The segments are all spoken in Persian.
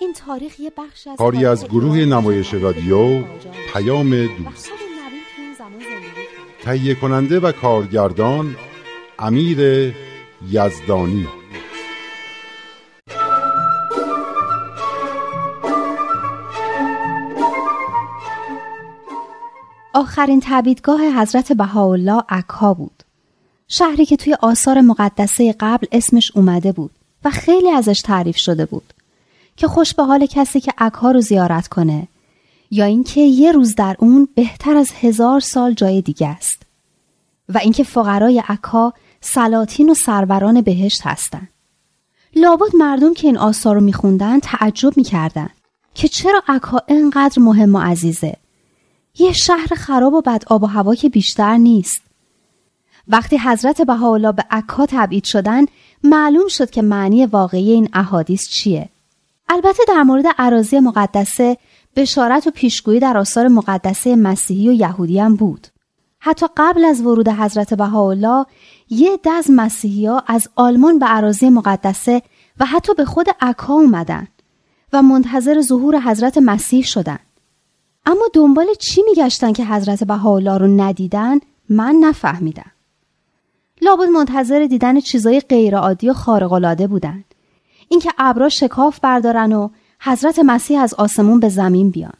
این تاریخ یه بخش از کاری از گروه نمایش رادیو پیام دوست. تهیه کننده و کارگردان امیر یزدانی. آخرین تبیدگاه حضرت بهاءالله عکا بود. شهری که توی آثار مقدسه قبل اسمش اومده بود و خیلی ازش تعریف شده بود. که خوش به حال کسی که عکا رو زیارت کنه یا اینکه یه روز در اون بهتر از هزار سال جای دیگه است و اینکه فقرای عکا سلاطین و سروران بهشت هستند. لابد مردم که این آثار رو میخوندن تعجب می‌کردن که چرا عکا انقدر مهم و عزیزه یه شهر خراب و بد آب و هوا که بیشتر نیست. وقتی حضرت بهاءالله به عکا تبعید شدن معلوم شد که معنی واقعی این احادیث چیه. البته در مورد عراضی مقدسه بشارت و پیشگویی در آثار مقدسه مسیحی و یهودی هم بود. حتی قبل از ورود حضرت بهاءالله یه دز مسیحی ها از آلمان به عراضی مقدسه و حتی به خود عکا اومدن و منتظر ظهور حضرت مسیح شدن. اما دنبال چی میگشتن که حضرت بهاءالله رو ندیدن من نفهمیدم لابد منتظر دیدن چیزای غیرعادی و خارق‌العاده بودن اینکه ابرا شکاف بردارن و حضرت مسیح از آسمون به زمین بیان.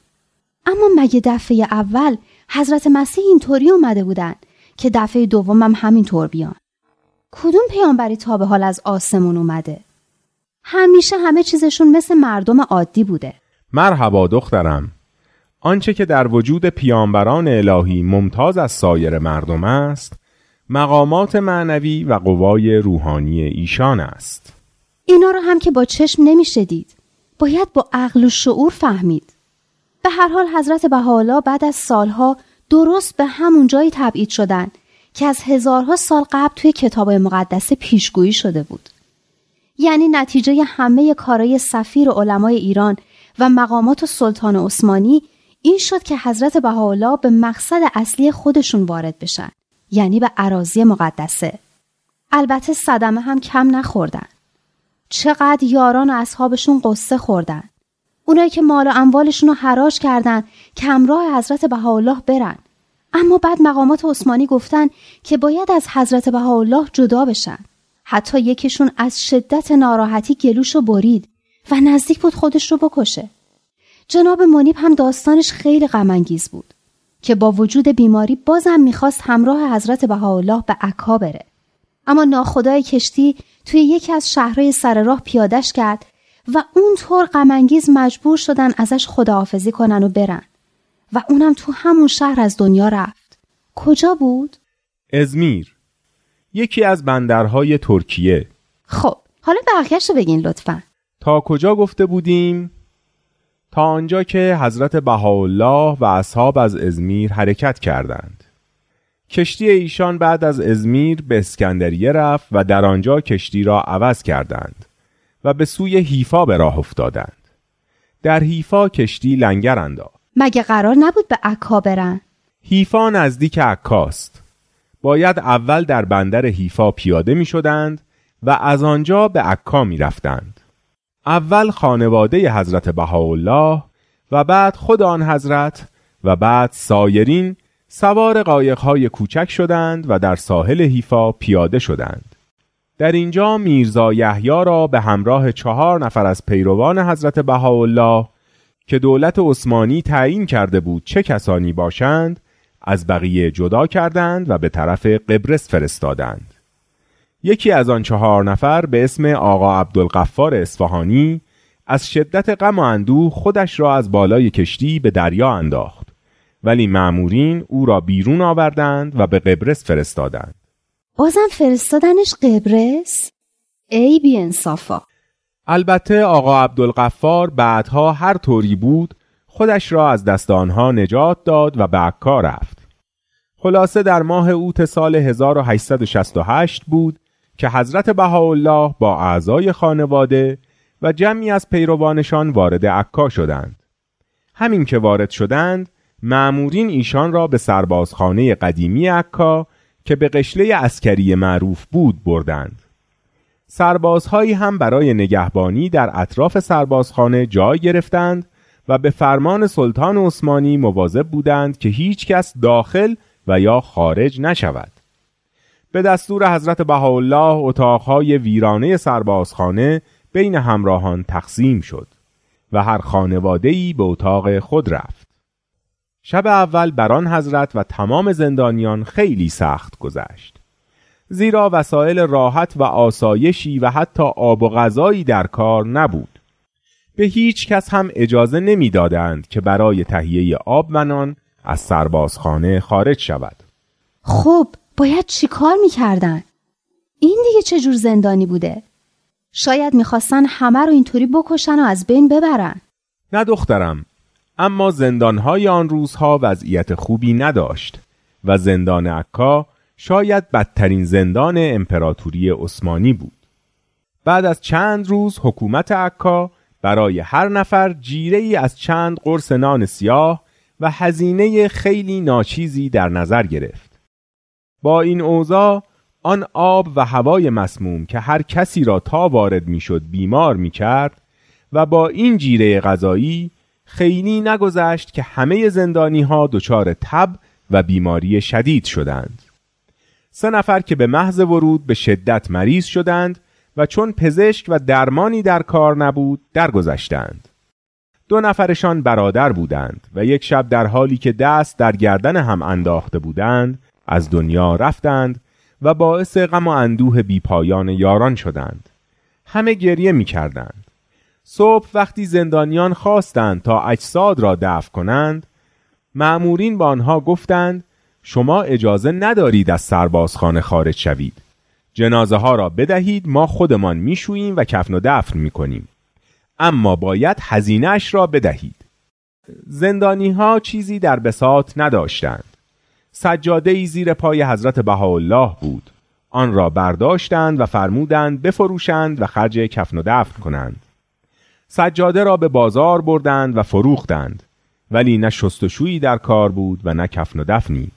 اما مگه دفعه اول حضرت مسیح اینطوری اومده بودن که دفعه دوم هم همینطور بیان؟ کدوم پیامبری تا به حال از آسمون اومده؟ همیشه همه چیزشون مثل مردم عادی بوده. مرحبا دخترم. آنچه که در وجود پیامبران الهی ممتاز از سایر مردم است مقامات معنوی و قوای روحانی ایشان است. اینا رو هم که با چشم نمیشه دید. باید با عقل و شعور فهمید. به هر حال حضرت بهاءالله بعد از سالها درست به همون جایی تبعید شدن که از هزارها سال قبل توی کتاب مقدس پیشگویی شده بود. یعنی نتیجه همه کارای سفیر و علمای ایران و مقامات سلطان عثمانی این شد که حضرت بهاءالله به مقصد اصلی خودشون وارد بشن. یعنی به عراضی مقدسه. البته صدمه هم کم نخوردن. چقدر یاران و اصحابشون قصه خوردن. اونایی که مال و اموالشون رو حراج کردن که همراه حضرت بهاءالله برن. اما بعد مقامات عثمانی گفتن که باید از حضرت بهاءالله جدا بشن. حتی یکیشون از شدت ناراحتی گلوش رو برید و نزدیک بود خودش رو بکشه. جناب منیب هم داستانش خیلی غمانگیز بود که با وجود بیماری بازم می‌خواست همراه حضرت بهاءالله به عکا بره. اما ناخدای کشتی توی یکی از شهرهای سر راه پیادش کرد و اونطور غمانگیز مجبور شدن ازش خداحافظی کنن و برن. و اونم تو همون شهر از دنیا رفت. کجا بود؟ ازمیر. یکی از بندرهای ترکیه. خب حالا بقیهش رو بگین لطفا. تا کجا گفته بودیم؟ تا آنجا که حضرت بهاءالله و اصحاب از ازمیر حرکت کردند. کشتی ایشان بعد از ازمیر به اسکندریه رفت و در آنجا کشتی را عوض کردند و به سوی هیفا به راه افتادند. در هیفا کشتی لنگر انداخت. مگه قرار نبود به عکا برن؟ هیفا نزدیک عکاست باید اول در بندر هیفا پیاده می شدند و از آنجا به عکا می رفتند. اول خانواده حضرت بهاءالله و بعد خود آن حضرت و بعد سایرین سوار قایقهای کوچک شدند و در ساحل هیفا پیاده شدند. در اینجا میرزا یحیی را به همراه چهار نفر از پیروان حضرت بهاءالله که دولت عثمانی تعیین کرده بود چه کسانی باشند از بقیه جدا کردند و به طرف قبرس فرستادند. یکی از آن چهار نفر به اسم آقا عبدالقفار اصفهانی از شدت غم و اندوه خودش را از بالای کشتی به دریا انداخت. ولی معمورین او را بیرون آوردند و به قبرس فرستادند بازم فرستادنش قبرس؟ ای بی انصافا البته آقا عبدالقفار بعدها هر طوری بود خودش را از دست آنها نجات داد و به عکا رفت. خلاصه در ماه اوت سال 1868 بود که حضرت بهاءالله با اعضای خانواده و جمعی از پیروانشان وارد عکا شدند. همین که وارد شدند، معمورین ایشان را به سربازخانه قدیمی عکا که به قشله اسکری معروف بود بردند. سربازهایی هم برای نگهبانی در اطراف سربازخانه جای گرفتند و به فرمان سلطان عثمانی مواظب بودند که هیچ کس داخل و یا خارج نشود. به دستور حضرت بهاءالله اتاقهای ویرانه سربازخانه بین همراهان تقسیم شد و هر خانواده‌ای به اتاق خود رفت. شب اول بران حضرت و تمام زندانیان خیلی سخت گذشت. زیرا وسایل راحت و آسایشی و حتی آب و غذایی در کار نبود. به هیچ کس هم اجازه نمی‌دادند که برای تهیه آب و نان از سربازخانه خارج شود. خب باید چیکار می‌کردن؟ این دیگه چه جور زندانی بوده؟ شاید می‌خواستن همه رو اینطوری بکشن و از بین ببرن. نه دخترم اما زندانهای آن روزها وضعیت خوبی نداشت و زندان عکا شاید بدترین زندان امپراتوری عثمانی بود. بعد از چند روز حکومت عکا برای هر نفر جیره ای از چند قرص نان سیاه و هزینه خیلی ناچیزی در نظر گرفت. با این اوضاع آن آب و هوای مسموم که هر کسی را تا وارد می‌شد بیمار می کرد و با این جیره غذایی خیلی نگذشت که همه زندانی ها دچار تب و بیماری شدید شدند. سه نفر که به محض ورود به شدت مریض شدند و چون پزشک و درمانی در کار نبود درگذشتند. دو نفرشان برادر بودند و یک شب در حالی که دست در گردن هم انداخته بودند از دنیا رفتند و باعث غم و اندوه بیپایان یاران شدند. همه گریه می کردند. صبح وقتی زندانیان خواستند تا اجساد را دفع کنند معمورین با آنها گفتند شما اجازه ندارید از سربازخانه خارج شوید. جنازه ها را بدهید ما خودمان میشوییم و کفن و دفن می‌کنیم. اما باید هزینهش را بدهید. زندانی ها چیزی در بساط نداشتند. سجاده ای زیر پای حضرت بهاءالله بود. آن را برداشتند و فرمودند بفروشند و خرج کفن و دفن کنند. سجاده را به بازار بردند و فروختند. ولی نه شستشویی در کار بود و نه کفن و دفنی.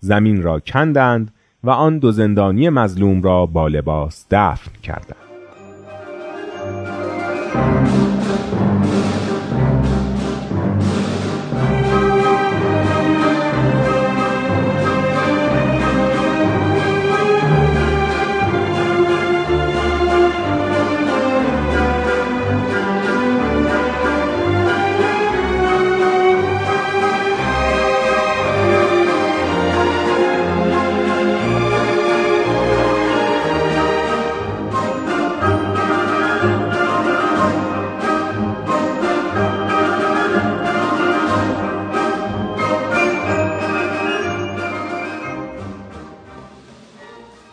زمین را کندند و آن دو زندانی مظلوم را با لباس دفن کردند.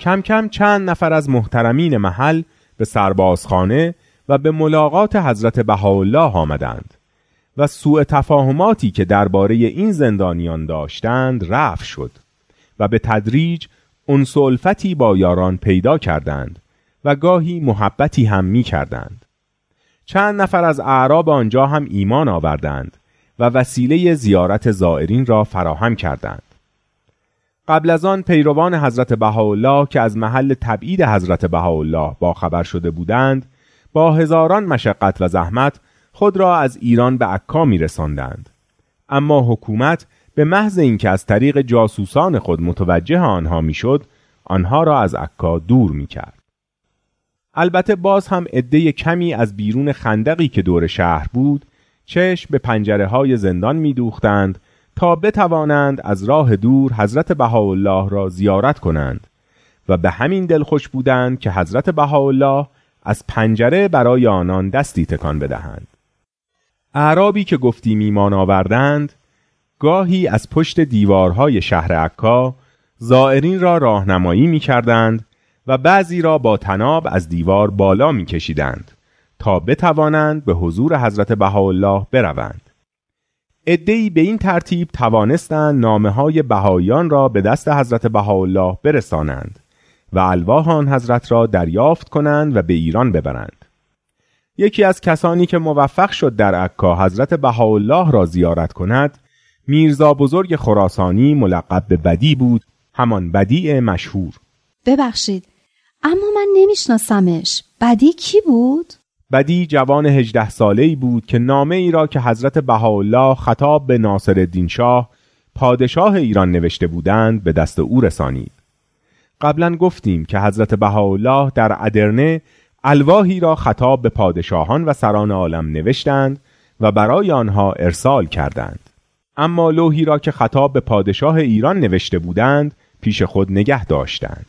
کم کم چند نفر از محترمین محل به سربازخانه و به ملاقات حضرت بهاءالله آمدند و سوء تفاهماتی که درباره این زندانیان داشتند رفع شد و به تدریج انس با یاران پیدا کردند و گاهی محبتی هم می کردند. چند نفر از اعراب آنجا هم ایمان آوردند و وسیله زیارت زائرین را فراهم کردند. قبل از آن پیروان حضرت بهاءالله که از محل تبعید حضرت بهاءالله با خبر شده بودند با هزاران مشقت و زحمت خود را از ایران به عکا می رساندند. اما حکومت به محض اینکه از طریق جاسوسان خود متوجه آنها می‌شد آنها را از عکا دور می کرد. البته باز هم عده کمی از بیرون خندقی که دور شهر بود چشم به پنجره های زندان می دوختند تا بتوانند از راه دور حضرت بهاءالله را زیارت کنند و به همین دل خوش بودند که حضرت بهاءالله از پنجره برای آنان دستی تکان بدهند. اعرابی که گفتیم ایمان آوردند گاهی از پشت دیوارهای شهر عکا زائرین را راهنمایی می کردند و بعضی را با تناب از دیوار بالا می کشیدند تا بتوانند به حضور حضرت بهاءالله بروند. ادهی به این ترتیب توانستند نامه های بهاییان را به دست حضرت بهاءالله برسانند و الواح آن حضرت را دریافت کنند و به ایران ببرند. یکی از کسانی که موفق شد در عکا حضرت بهاءالله را زیارت کند میرزا بزرگ خراسانی ملقب به بدی بود همان بدی مشهور ببخشید اما من نمیشناسمش بدی کی بود؟ بدی جوان هجده ساله ای بود که نامه ای را که حضرت بهاءالله خطاب به ناصر شاه پادشاه ایران نوشته بودند به دست او رسانید. قبلا گفتیم که حضرت بهاءالله در ادرنه الواهی را خطاب به پادشاهان و سران عالم نوشتند و برای آنها ارسال کردند. اما لوحی را که خطاب به پادشاه ایران نوشته بودند پیش خود نگه داشتند.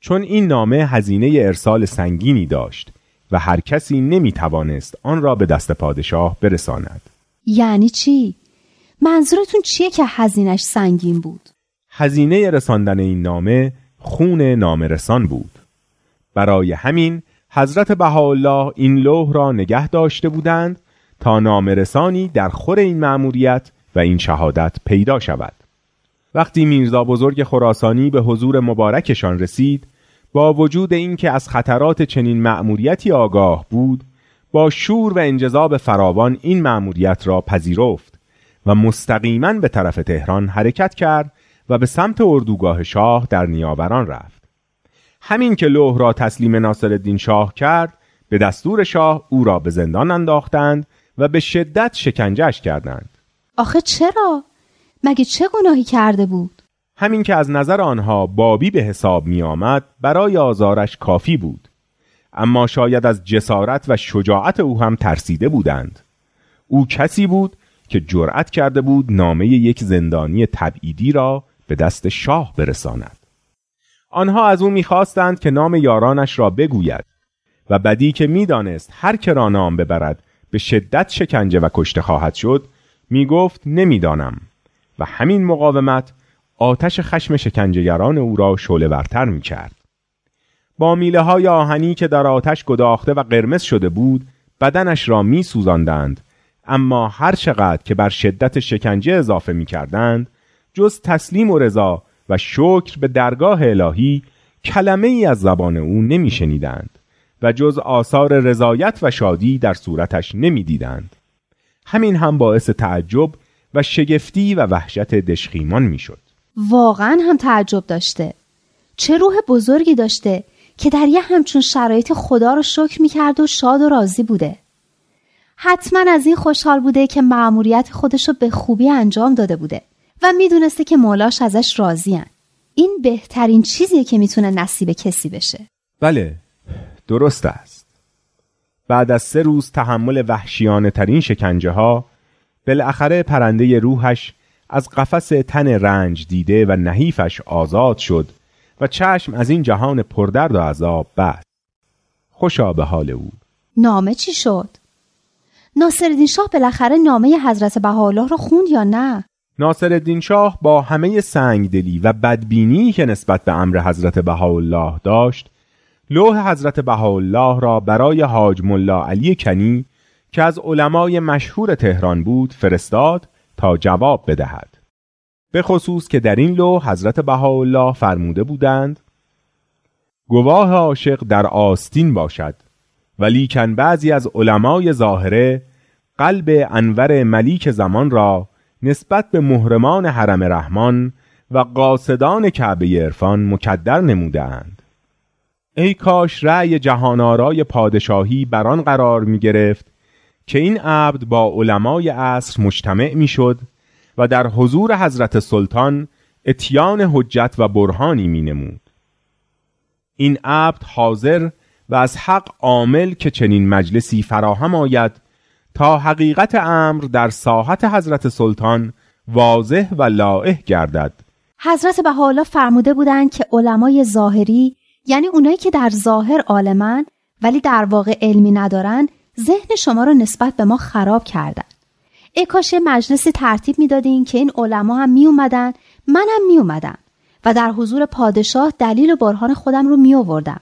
چون این نامه هزینه ارسال سنگینی داشت و هر کسی نمی توانست آن را به دست پادشاه برساند. یعنی چی؟ منظورتون چیه که هزینش سنگین بود؟ هزینه رساندن این نامه خون نامرسان بود. برای همین حضرت بهاءالله این لوح را نگه داشته بودند تا نامرسانی در خور این مأموریت و این شهادت پیدا شود. وقتی میرزا بزرگ خراسانی به حضور مبارکشان رسید با وجود اینکه از خطرات چنین مأموریتی آگاه بود با شور و انجذاب فراوان این مأموریت را پذیرفت و مستقیما به طرف تهران حرکت کرد و به سمت اردوگاه شاه در نیاوران رفت همین که لوح را تسلیم ناصرالدین شاه کرد به دستور شاه او را به زندان انداختند و به شدت شکنجهش کردند آخه چرا؟ مگه چه گناهی کرده بود؟ همین که از نظر آنها بابی به حساب می آمد برای آزارش کافی بود. اما شاید از جسارت و شجاعت او هم ترسیده بودند. او کسی بود که جرأت کرده بود نامه یک زندانی تبعیدی را به دست شاه برساند. آنها از او می‌خواستند که نام یارانش را بگوید و بدی که می‌دانست هر که را نام ببرد به شدت شکنجه و کشته خواهد شد می‌گفت نمی‌دانم و همین مقاومت آتش خشم شکنجهگران او را شعله ورتر می کرد. با میله های آهنی که در آتش گداخته و قرمز شده بود بدنش را می سوزاندند اما هر چقدر که بر شدت شکنجه اضافه می کردند جز تسلیم و رضا و شکر به درگاه الهی کلمه ای از زبان او نمی شنیدند و جز آثار رضایت و شادی در صورتش نمی دیدند. همین هم باعث تعجب و شگفتی و وحشت دشخیمان می شد. واقعا هم تعجب داشته. چه روح بزرگی داشته که در یه همچون شرایط خدا رو شکر می‌کرد و شاد و راضی بوده. حتما از این خوشحال بوده که معموریت خودش رو به خوبی انجام داده بوده و می‌دونسته که مولاش ازش راضیان این بهترین چیزیه که می‌تونه نصیب کسی بشه. بله درست است. بعد از سه روز تحمل وحشیانه ترین شکنجه ها بالاخره پرنده روحش از قفس تن رنج دیده و نحیفش آزاد شد و چشم از این جهان پردرد و عذاب بست. خوشا به حال او. نامه چی شد؟ ناصرالدین شاه بالاخره نامه حضرت بهاءالله رو خوند یا نه؟ ناصرالدین شاه با همه سنگدلی و بدبینی که نسبت به امر حضرت بهاءالله داشت لوح حضرت بهاءالله را برای حاج ملا علی کنی که از علمای مشهور تهران بود فرستاد تا جواب بدهد. به خصوص که در این لو حضرت بهاءالله فرموده بودند گواه عاشق در آستین باشد ولیکن بعضی از علمای ظاهره قلب انور ملیک زمان را نسبت به محرمان حرم رحمان و قاصدان کعبه عرفان مکدر نمودند ای کاش رأی جهانارای پادشاهی بران قرار می گرفت که این عبد با علمای عصر مجتمع می‌شد و در حضور حضرت سلطان اتیان حجت و برهانی می نمود. این عبد حاضر و از حق عامل که چنین مجلسی فراهم آید تا حقیقت امر در ساحت حضرت سلطان واضح و لائح گردد حضرت بهاءالله فرموده بودند که علمای ظاهری یعنی اونایی که در ظاهر عالمن ولی در واقع علمی ندارن ذهن شما رو نسبت به ما خراب کردن ای کاش مجلسی ترتیب می‌دادین که این علما هم می اومدن منم می اومدم و در حضور پادشاه دلیل و برهان خودم رو می آوردم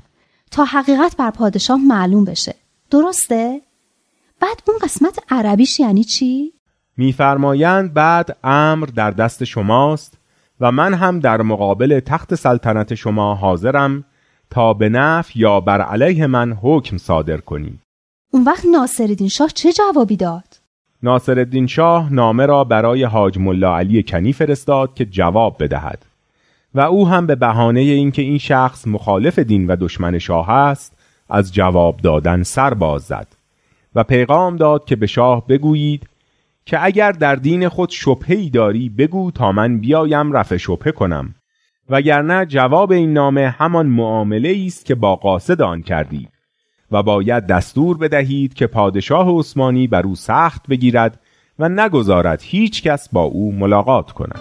تا حقیقت بر پادشاه معلوم بشه درسته؟ بعد اون قسمت عربیش یعنی چی؟ میفرمایند بعد امر در دست شماست و من هم در مقابل تخت سلطنت شما حاضرم تا به نفع یا بر علیه من حکم صادر کنید اون وقت ناصرالدین شاه چه جوابی داد؟ ناصرالدین شاه نامه را برای حاج ملا علی کنی فرستاد که جواب بدهد. و او هم به بهانه اینکه این شخص مخالف دین و دشمن شاه است از جواب دادن سر باز زد. و پیغام داد که به شاه بگویید که اگر در دین خود شبهی داری بگو تا من بیایم رفع شبهه کنم. وگرنه جواب این نامه همان معامله است که با قاصد آن کردی. و باید دستور بدهید که پادشاه عثمانی بر او سخت بگیرد و نگذارد هیچ کس با او ملاقات کند.